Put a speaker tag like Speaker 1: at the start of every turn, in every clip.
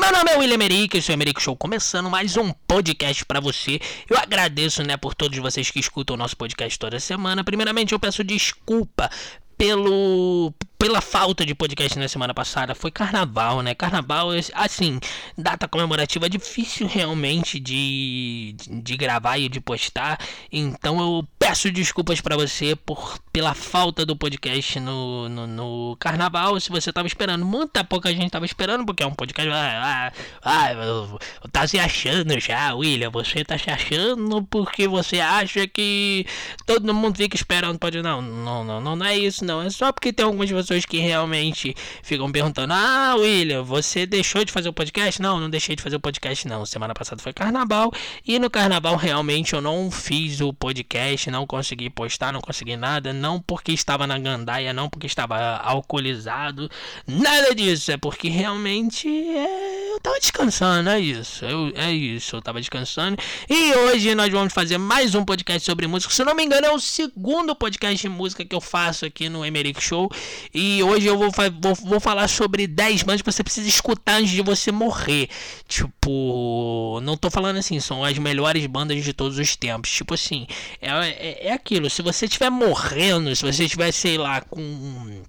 Speaker 1: Meu nome é William Merick, esse é o Merick Show, começando mais um podcast para você. Eu agradeço, né, por todos vocês que escutam o nosso podcast toda semana. Primeiramente, eu peço desculpa pelo pela falta de podcast na semana passada. Foi carnaval, né? Carnaval, assim, data comemorativa difícil realmente de, de gravar e de postar. Então eu peço desculpas para você por pela falta do podcast no, no, no, carnaval. Se você tava esperando, muita pouca gente tava esperando, porque é um podcast. Ah, ah, ah, tá se achando já, William. Você tá se achando porque você acha que todo mundo fica esperando. Pode não, não, não, não, não é isso, não. É só porque tem algumas pessoas que realmente ficam perguntando: Ah, William, você deixou de fazer o podcast? Não, não deixei de fazer o podcast, não. Semana passada foi carnaval e no carnaval realmente eu não fiz o podcast, não consegui postar, não consegui nada. Não porque estava na gandaia, não porque estava alcoolizado, nada disso. É porque realmente é, eu tava descansando, é isso. Eu, é isso, eu tava descansando. E hoje nós vamos fazer mais um podcast sobre música. Se não me engano, é o segundo podcast de música que eu faço aqui no Emerick Show. E hoje eu vou, vou, vou falar sobre 10 bandas que você precisa escutar antes de você morrer. Tipo, não tô falando assim, são as melhores bandas de todos os tempos. Tipo assim, é, é, é aquilo. Se você estiver morrendo, se você estiver, sei lá, com.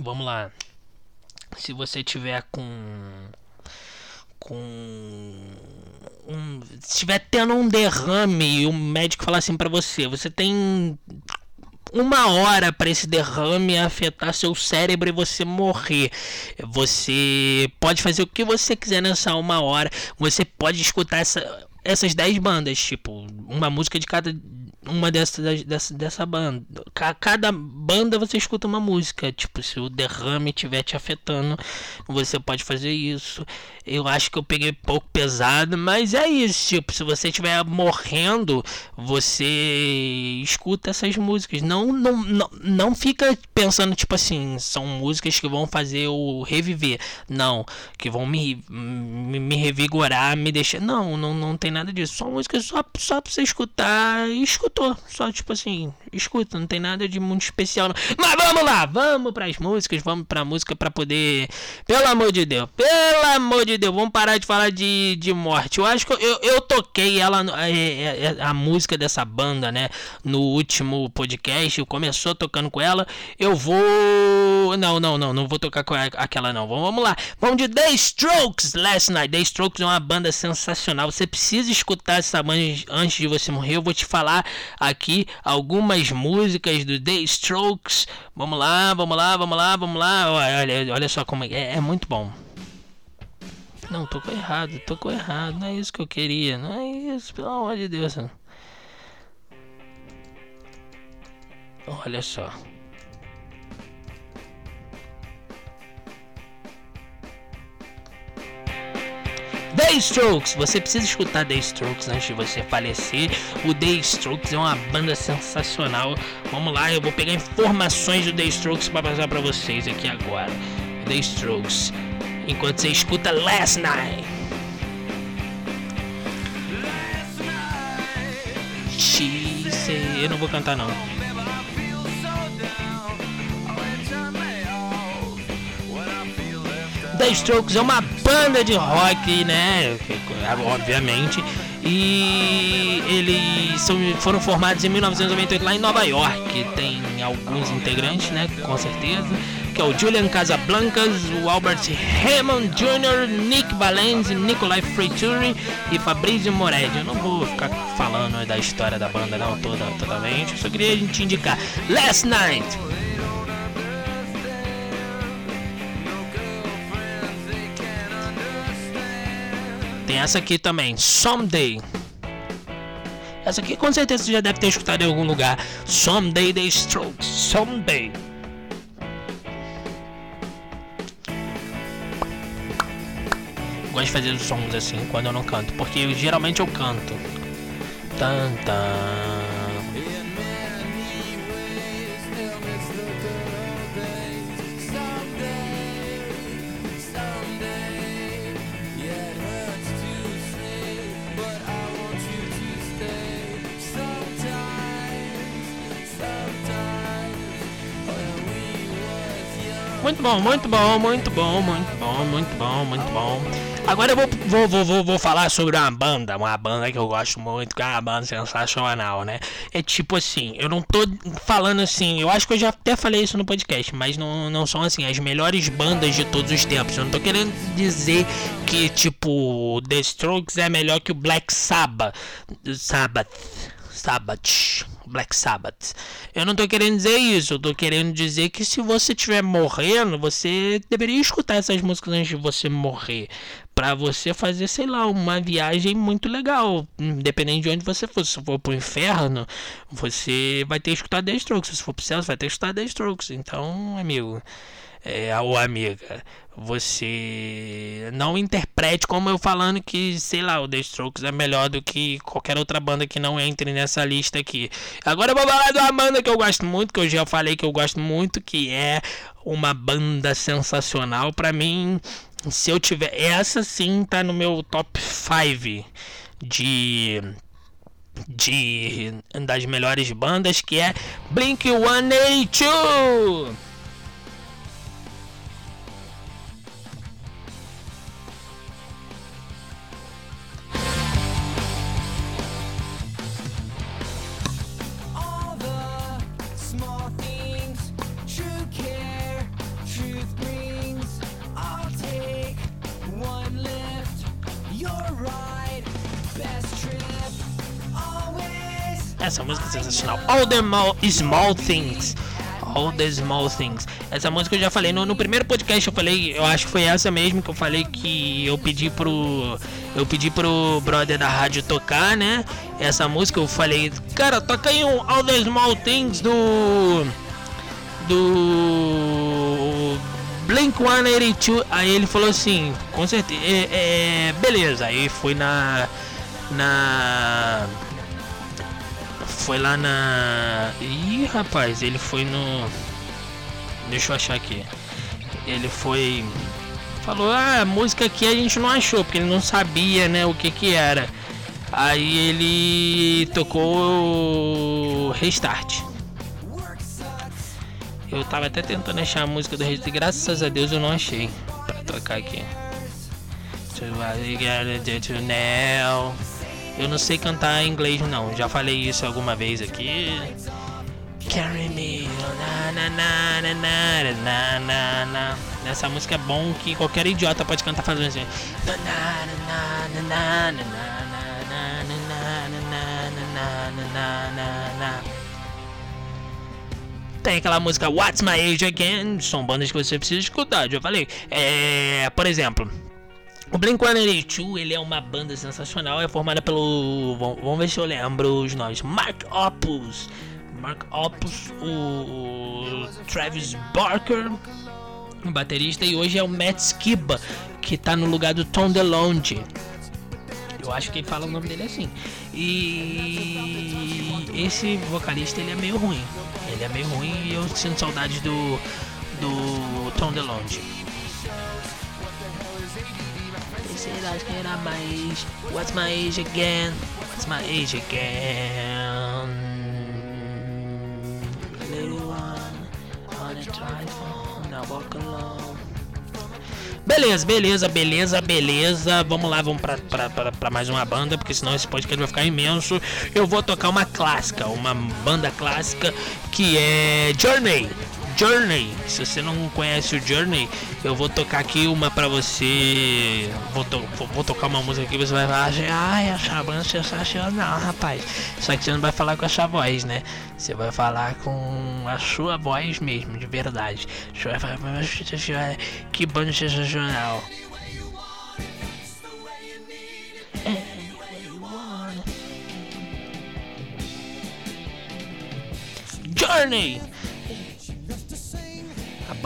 Speaker 1: Vamos lá. Se você tiver com. Com. Um, se estiver tendo um derrame e o médico falar assim para você, você tem uma hora para esse derrame afetar seu cérebro e você morrer. Você pode fazer o que você quiser nessa uma hora. Você pode escutar essa, essas 10 bandas, tipo, uma música de cada uma dessas dessa, dessa banda. Cada banda você escuta uma música. Tipo, se o derrame estiver te afetando, você pode fazer isso. Eu acho que eu peguei pouco pesado, mas é isso. Tipo, se você estiver morrendo, você escuta essas músicas. Não, não, não, não fica pensando, tipo assim, são músicas que vão fazer eu reviver. Não, que vão me, me, me revigorar, me deixar. Não, não, não tem nada disso. São músicas só, só pra você escutar e escutar escutou. Só tipo assim, escuta, não tem nada de muito especial. Não. Mas vamos lá, vamos para as músicas, vamos pra música para poder. Pelo amor de Deus, pelo amor de Deus, vamos parar de falar de, de morte. Eu acho que eu, eu toquei ela, a, é, a, a música dessa banda, né? No último podcast, começou tocando com ela. Eu vou. Não, não, não, não vou tocar com aquela não. Vamos lá, vamos de The Strokes Last Night. The Strokes é uma banda sensacional. Você precisa escutar essa banda antes de você morrer. Eu vou te falar aqui algumas músicas do The Strokes. Vamos lá, vamos lá, vamos lá, vamos lá. Olha, olha só como é, é, é muito bom. Não, tocou errado, tocou errado. Não é isso que eu queria. Não é isso, pelo amor de Deus. Olha só. The Strokes, você precisa escutar The Strokes antes de você falecer. O The Strokes é uma banda sensacional. Vamos lá, eu vou pegar informações do The Strokes para passar para vocês aqui agora. The Strokes, enquanto você escuta Last Night. Eu não vou cantar não. The Strokes é uma banda de rock, né? Obviamente. E eles foram formados em 1998 lá em Nova York. Tem alguns integrantes, né? Com certeza. Que é o Julian Casablancas, o Albert Hammond Jr., Nick Valens, Nikolai Freituri e Fabrizio Moretti. Eu não vou ficar falando da história da banda não toda, totalmente. Eu só queria te indicar. Last Night. Tem essa aqui também, Someday. Essa aqui com certeza você já deve ter escutado em algum lugar. Someday The Strokes. Someday. Gosto de fazer os sons assim quando eu não canto. Porque geralmente eu canto. Tan, tan. Muito bom, muito bom, muito bom, muito bom, muito bom, muito bom. Agora eu vou, vou, vou, vou, falar sobre uma banda, uma banda que eu gosto muito, que é uma banda sensacional, né? É tipo assim, eu não tô falando assim, eu acho que eu já até falei isso no podcast, mas não, não são assim as melhores bandas de todos os tempos. Eu não tô querendo dizer que, tipo, The Strokes é melhor que o Black Sabbath. Sabbath. Sabbath. Black Sabbath. Eu não tô querendo dizer isso, eu tô querendo dizer que se você estiver morrendo, você deveria escutar essas músicas antes de você morrer. Pra você fazer, sei lá, uma viagem muito legal. Independente de onde você for. Se for pro inferno, você vai ter que escutar The Strokes. Se for pro céu, você vai ter que escutar The Strokes. Então, amigo é, ou amiga, você não interprete como eu falando que, sei lá, o The Strokes é melhor do que qualquer outra banda que não entre nessa lista aqui. Agora eu vou falar de uma banda que eu gosto muito, que eu já falei que eu gosto muito, que é uma banda sensacional. Para mim, se eu tiver. Essa sim tá no meu top 5 de de das melhores bandas que é Blink 182 Essa música é sensacional. All the Small Things. All the Small Things. Essa música eu já falei no, no, primeiro podcast. Eu falei, eu acho que foi essa mesmo que eu falei que eu pedi pro. Eu pedi pro brother da rádio tocar, né? Essa música eu falei, cara, toca aí um All the Small Things do. Do. Blink 182. Aí ele falou assim, com certeza. É, é, beleza. Aí foi na. Na foi lá na. Ih, rapaz, ele foi no. Deixa eu achar aqui. Ele foi. Falou, ah, a música aqui a gente não achou, porque ele não sabia, né, o que que era. Aí ele tocou Restart. Eu tava até tentando achar a música do Restart, graças a Deus eu não achei pra tocar aqui. To now. Eu não sei cantar em inglês não, já falei isso alguma vez aqui. Carry me, na, na, na, na, na, Essa música é bom que qualquer idiota pode cantar fazendo assim. Tem aquela música What's My Age Again, são bandas que você precisa escutar, já falei. É, por exemplo, o Blink-182, ele é uma banda sensacional, é formada pelo... Vamos ver se eu lembro os nomes. Mark Opus, Mark Opus, o, Travis Barker, o baterista, e hoje é o Matt Skiba, que tá no lugar do Tom DeLonge. Eu acho que ele fala o nome dele assim. E esse vocalista, ele é meio ruim. Ele é meio ruim e eu sinto saudade do, do Tom DeLonge. Said I was getting my age. What's my age again? What's my age again? Little one on a home, now walk alone. Beleza, beleza, beleza, beleza. Vamos lá, vamos pra, pra, pra, pra, mais uma banda, porque senão esse podcast vai ficar imenso. Eu vou tocar uma clássica, uma banda clássica que é Journey. Journey. Se você não conhece o Journey, eu vou tocar aqui uma pra você. Vou, to vou tocar uma música aqui você vai falar assim, ai, essa banda é sensacional, rapaz. Só que você não vai falar com essa voz, né? Você vai falar com a sua voz mesmo, de verdade. Você vai falar, que banda sensacional. Journey!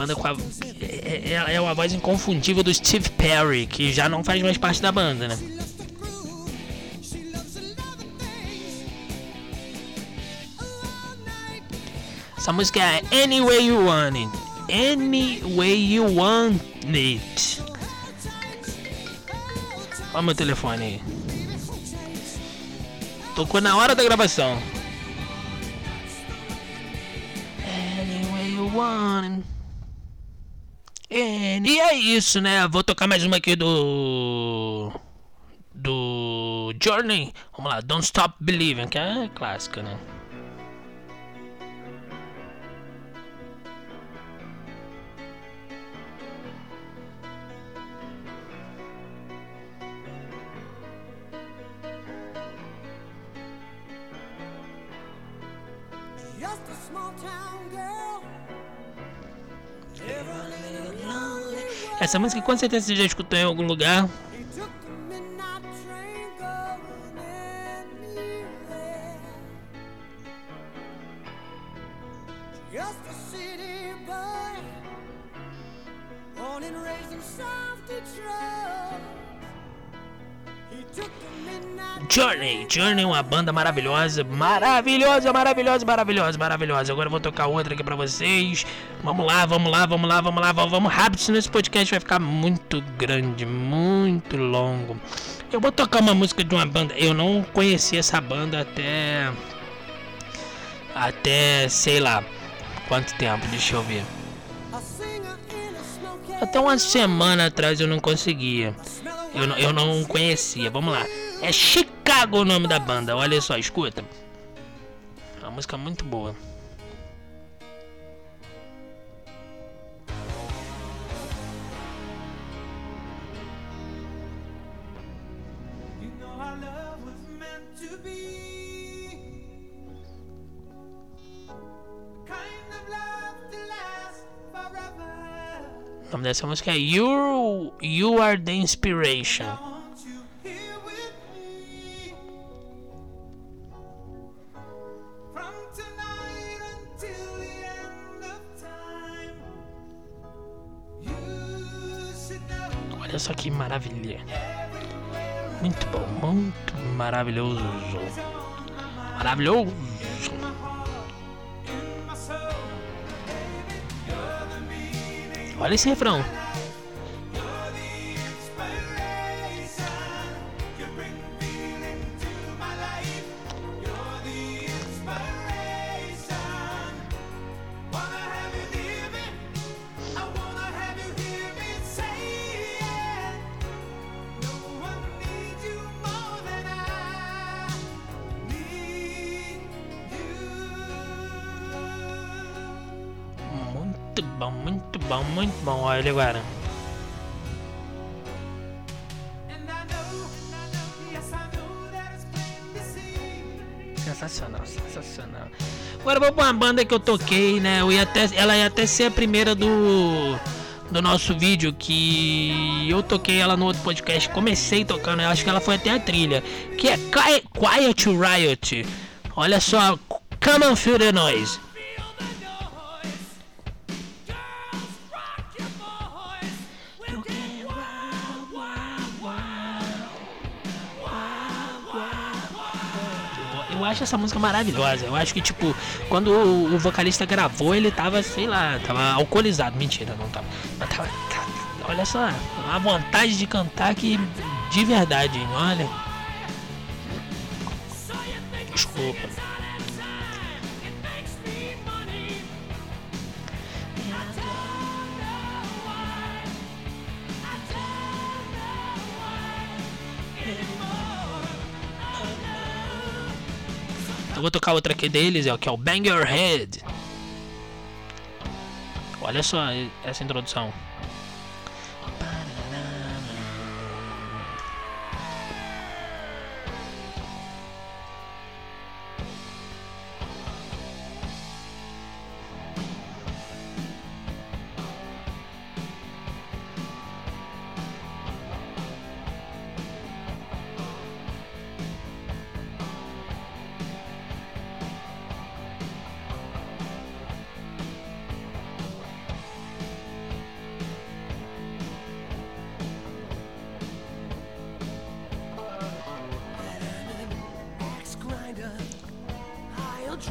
Speaker 1: Banda com a. É, é, é uma voz inconfundível do Steve Perry, que já não faz mais parte da banda, né? Essa música é Any Way You Want It. Any Way You Want It. Olha meu telefone aí. Tocou na hora da gravação. É isso, né? Vou tocar mais uma aqui do. Do Journey. Vamos lá, Don't Stop Believing, que é clássica, né? Essa música com certeza você já escutou em algum lugar. Journey, Journey, uma banda maravilhosa, maravilhosa, maravilhosa, maravilhosa, maravilhosa. Agora eu vou tocar outra aqui pra vocês. Vamos lá, vamos lá, vamos lá, vamos lá, vamos, vamos rápido, senão esse podcast vai ficar muito grande, muito longo. Eu vou tocar uma música de uma banda. Eu não conhecia essa banda até. Até sei lá quanto tempo, deixa eu ver. Até uma semana atrás eu não conseguia. Eu, eu não conhecia. Vamos lá. É Chicago o nome da banda. Olha só, escuta. É uma música muito boa. O nome dessa música é You, you Are the Inspiration. Olha só que maravilha. Muito bom, muito maravilhoso. Maravilhoso. Olha esse refrão. Bom, muito bom, muito bom. Olha ele agora. Sensacional, sensacional. Agora vou pra uma banda que eu toquei, né? Eu ia até, ela ia até ser a primeira do, do nosso vídeo, que eu toquei ela no outro podcast. Comecei tocando, acho que ela foi até a trilha. Que é Quiet Riot. Olha só, Come on Feel the Noise. Acho essa música maravilhosa. Eu acho que, tipo, quando o, o vocalista gravou, ele tava, sei lá, tava alcoolizado. Mentira, não tava. Mas tava. olha só, a vontade de cantar que de verdade, hein? olha. Desculpa. Vou tocar outra aqui deles, é que é o Bang Your Head. Olha só essa introdução.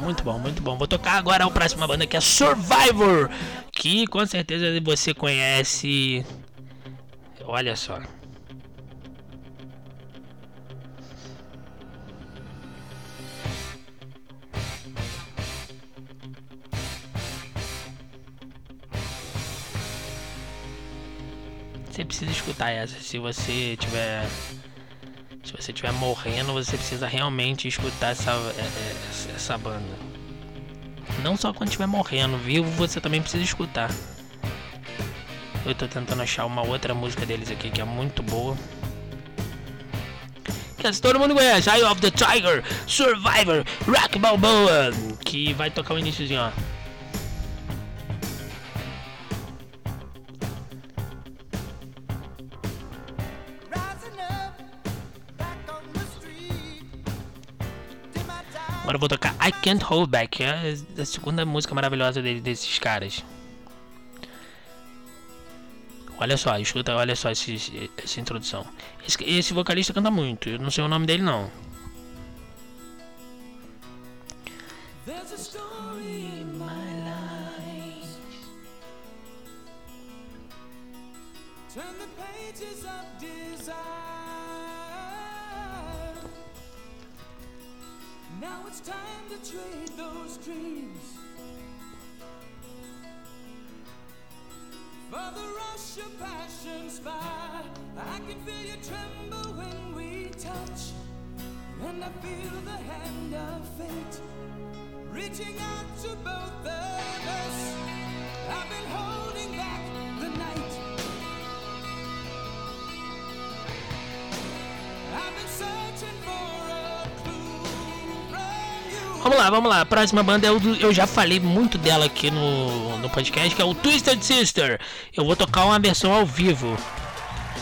Speaker 1: Muito bom, muito bom. Vou tocar agora a próxima banda que é Survivor, que com certeza você conhece. Olha só. Você precisa escutar essa. Se você tiver. Você estiver morrendo, você precisa realmente escutar essa, é, é, essa banda. Não só quando estiver morrendo, vivo você também precisa escutar. Eu tô tentando achar uma outra música deles aqui que é muito boa. Que todo mundo conhece, Eye of the Tiger, Survivor, Rock Balboa, que vai tocar o iníciozinho, ó. Agora eu vou tocar I Can't Hold Back, é a segunda música maravilhosa desses caras. Olha só, escuta, olha só esse, essa introdução. Esse, esse, vocalista canta muito, eu não sei o nome dele não. Turn the pages of Now it's time to trade those dreams. For the rush of passion's fire, I can feel you tremble when we touch. And I feel the hand of fate reaching out to both of us. I've been holding back Vamos lá, vamos lá. A próxima banda eu, eu já falei muito dela aqui no, no podcast, que é o Twisted Sister. Eu vou tocar uma versão ao vivo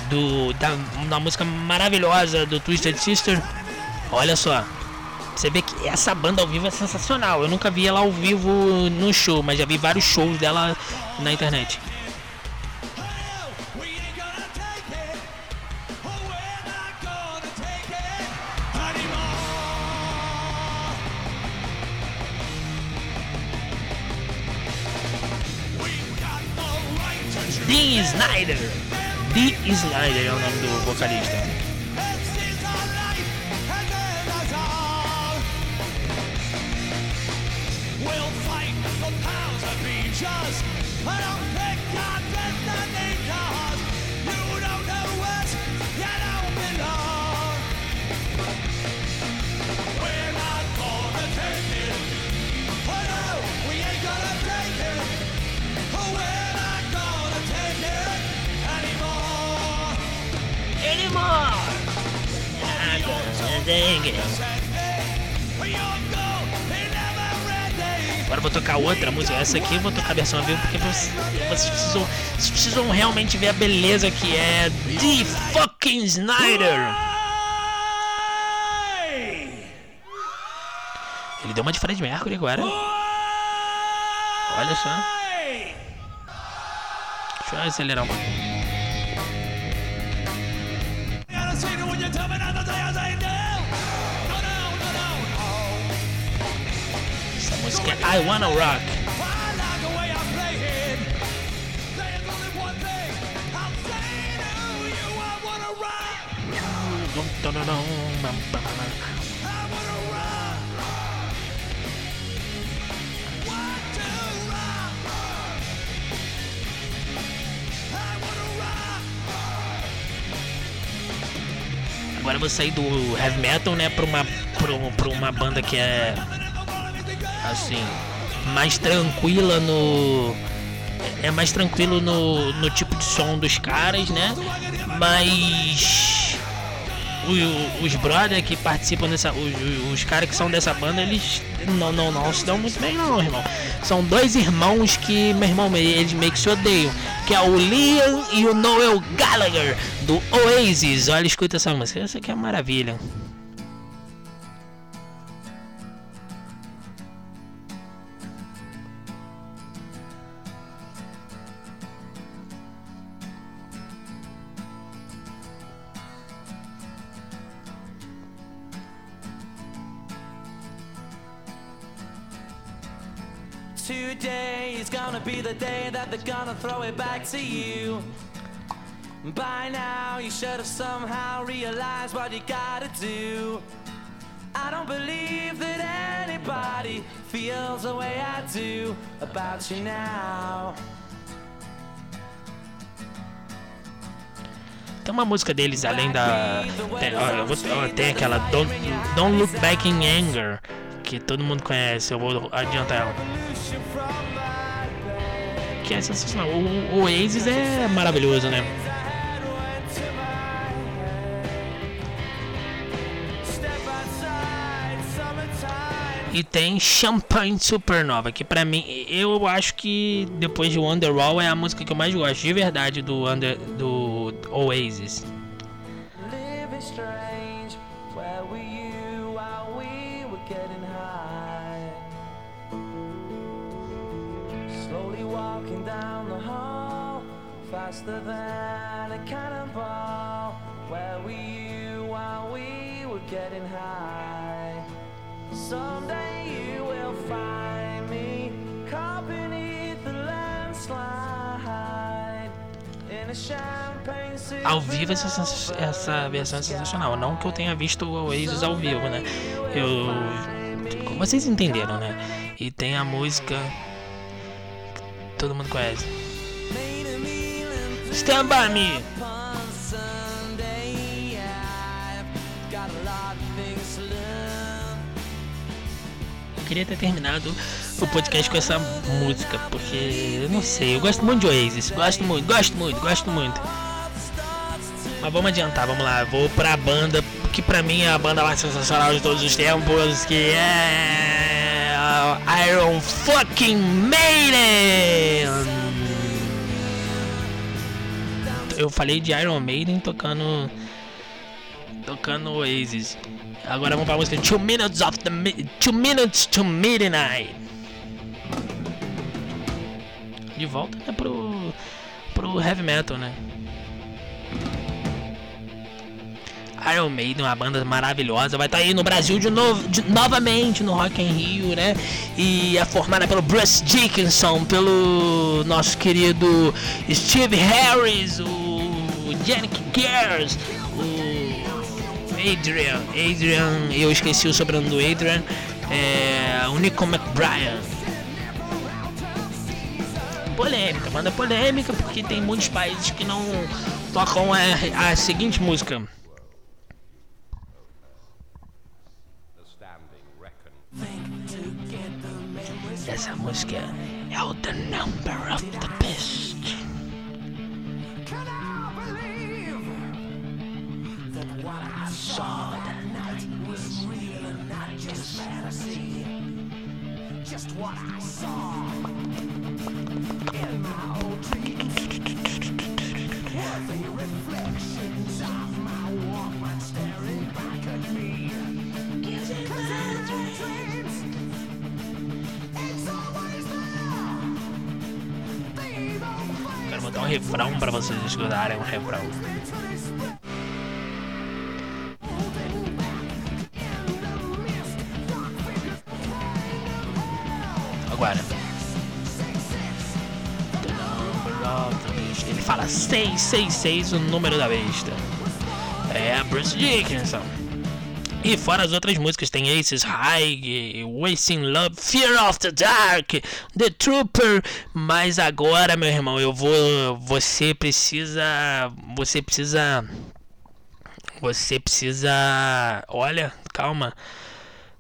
Speaker 1: do da, da música maravilhosa do Twisted Sister. Olha só. Você vê que essa banda ao vivo é sensacional. Eu nunca vi ela ao vivo no show, mas já vi vários shows dela na internet. Dean Snyder. Dee Snyder é o nome do vocalista. We'll Agora vou tocar outra música. Essa aqui eu vou tocar a versão ao vivo porque vocês, precisam, vocês precisam realmente ver a beleza que é The Fucking Snyder. Ele deu uma de Fred Mercury agora. Olha só. Deixa eu acelerar um pouquinho. I Wanna Rock. Agora eu vou sair do heavy metal, né, pra uma, pra, um- pra uma banda que é assim, mais tranquila no. É mais tranquilo no, no tipo de som dos caras, né? Mas. o- os brothers que participam dessa. Os, os- caras que são dessa banda, eles não, não, não se dão muito bem, não, irmão. São dois irmãos que, meu irmão, eles meio que se odeiam. Que é o Liam e o Noel Gallagher, do Oasis. Olha, escuta essa música. Essa aqui é maravilha.
Speaker 2: Today is gonna be the day that they're gonna throw it back to you. By now, you should have somehow realized what you gotta do. I don't believe that anybody feels the way I do about you now.
Speaker 1: tem uma música deles além da. Tem, ó, vou, ó, tem aquela Don't, Don't Look Back in Anger, que todo mundo conhece, eu vou adiantar ela. Que é sensacional. O, o Oasis é maravilhoso, né? E tem Champagne Supernova, que pra mim, eu acho que depois de Wonderwall é a música que eu mais gosto, de verdade, do, Under, do Oasis.
Speaker 2: Faster than a cannonball. Where were you while we were getting high? Someday you will find me caught beneath the landslide in a champagne
Speaker 1: Ao vivo essa, essa versão é sensacional. Não que eu tenha visto o Oasis ao vivo, né? Eu. como Vocês entenderam, né? E tem a música. que Todo mundo conhece. Stand by me! Eu queria ter terminado o podcast com essa música, porque eu não sei, eu gosto muito de Oasis, gosto muito, gosto muito, gosto muito. Mas vamos adiantar, vamos lá, vou pra banda, que pra mim é a banda mais sensacional de todos os tempos, que é Iron Fucking Maiden. Eu falei de Iron Maiden tocando tocando Oasis. Agora vamos pra música Two Minutes of the Two Minutes to Midnight. De volta né, pro pro heavy metal, né? Iron Maiden, uma banda maravilhosa, vai estar aí no Brasil de novo, de- novamente no Rock in Rio, né? E é formada pelo Bruce Dickinson, pelo nosso querido Steve Harris, o Janik Gers, o Adrian, Adrian, eu esqueci o sobrenome do Adrian, é, o Nico McBrien. Polêmica, banda polêmica porque tem muitos países que não tocam a, a seguinte música. Essa música é o The Number of the Beast.
Speaker 2: Fantasy? Just what I saw in my old dreams were the reflections of my staring back at me.
Speaker 1: Quero botar um refrão pra vocês escutarem um refrão. 666, o número da besta. É Bruce Dickinson. E fora as outras músicas, tem Aces High, Wasting Love, Fear of the Dark, The Trooper. Mas agora, meu irmão, eu vou. Você precisa. Você precisa. Você precisa. Olha, calma.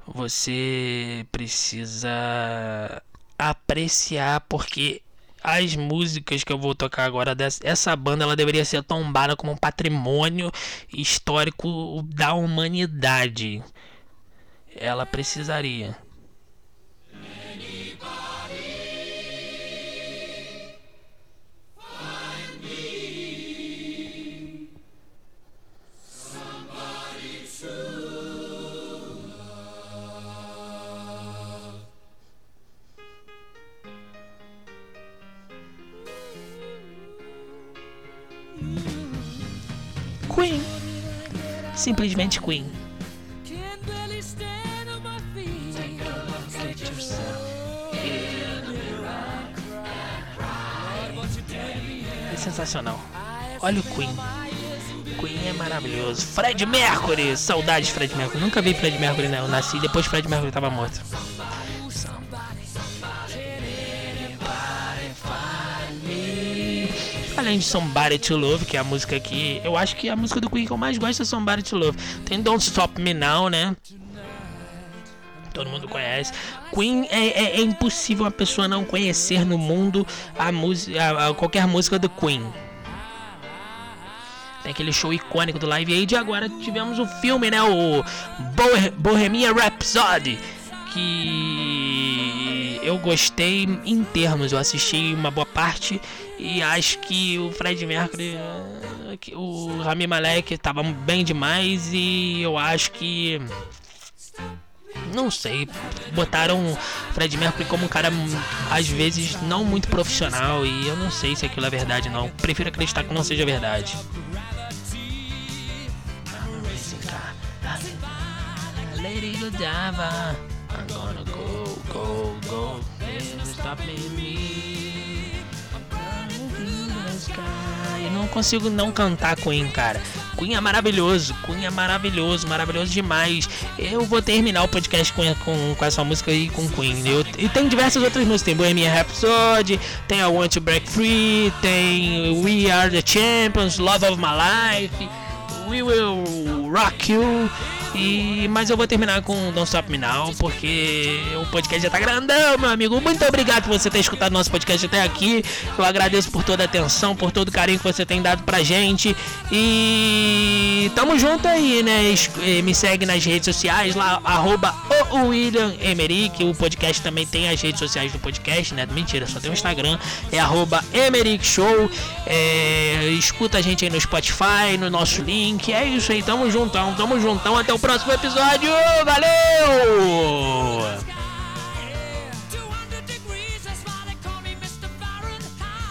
Speaker 1: Você precisa apreciar porque as músicas que eu vou tocar agora dessa essa banda ela deveria ser tombada como um patrimônio histórico da humanidade. Ela precisaria. Simplesmente Queen. É sensacional. Olha o Queen. Queen é maravilhoso. Fred Mercury. Saudades de Fred Mercury. Nunca vi Fred Mercury, né? Eu nasci depois Fred Mercury tava morto. De Somebody to Love, que é a música que eu acho que a música do Queen que eu mais gosto é Somebody to Love. Tem Don't Stop Me Now, né? todo mundo conhece. Queen é, é, é, impossível uma pessoa não conhecer no mundo a música, qualquer música do Queen. Tem aquele show icônico do Live Aid e agora tivemos o filme, né? O Bohemian Rhapsody. Que eu gostei em termos, eu assisti uma boa parte e acho que o Fred Mercury, o Rami Malek estavam bem demais e eu acho que não sei, botaram Fred Mercury como um cara às vezes não muito profissional e eu não sei se aquilo é verdade não. Prefiro acreditar que não seja verdade. I'm gonna go, go, go, stop me. Eu não consigo não cantar Queen, cara. Queen é maravilhoso, Queen é maravilhoso, maravilhoso demais. Eu vou terminar o podcast com, com, com essa música aí com Queen. Eu, e tem diversas outras músicas, tem Bohemian Rhapsody, tem I Want to Break Free, tem We Are the Champions, Love of My Life, We Will Rock You. E, mas eu vou terminar com Don't Stop Me Now, porque o podcast já tá grandão, meu amigo. Muito obrigado por você ter escutado nosso podcast até aqui. Eu agradeço por toda a atenção, por todo o carinho que você tem dado pra gente. E tamo junto aí, né? Eh, me segue nas redes sociais lá, arroba o William Emerick. O podcast também tem as redes sociais do podcast, né? Mentira, só tem o Instagram. É arroba Emerick Show. É, escuta a gente aí no Spotify, no nosso link. É isso aí, tamo juntão, tamo juntão. Até o próximo episódio. Valeu!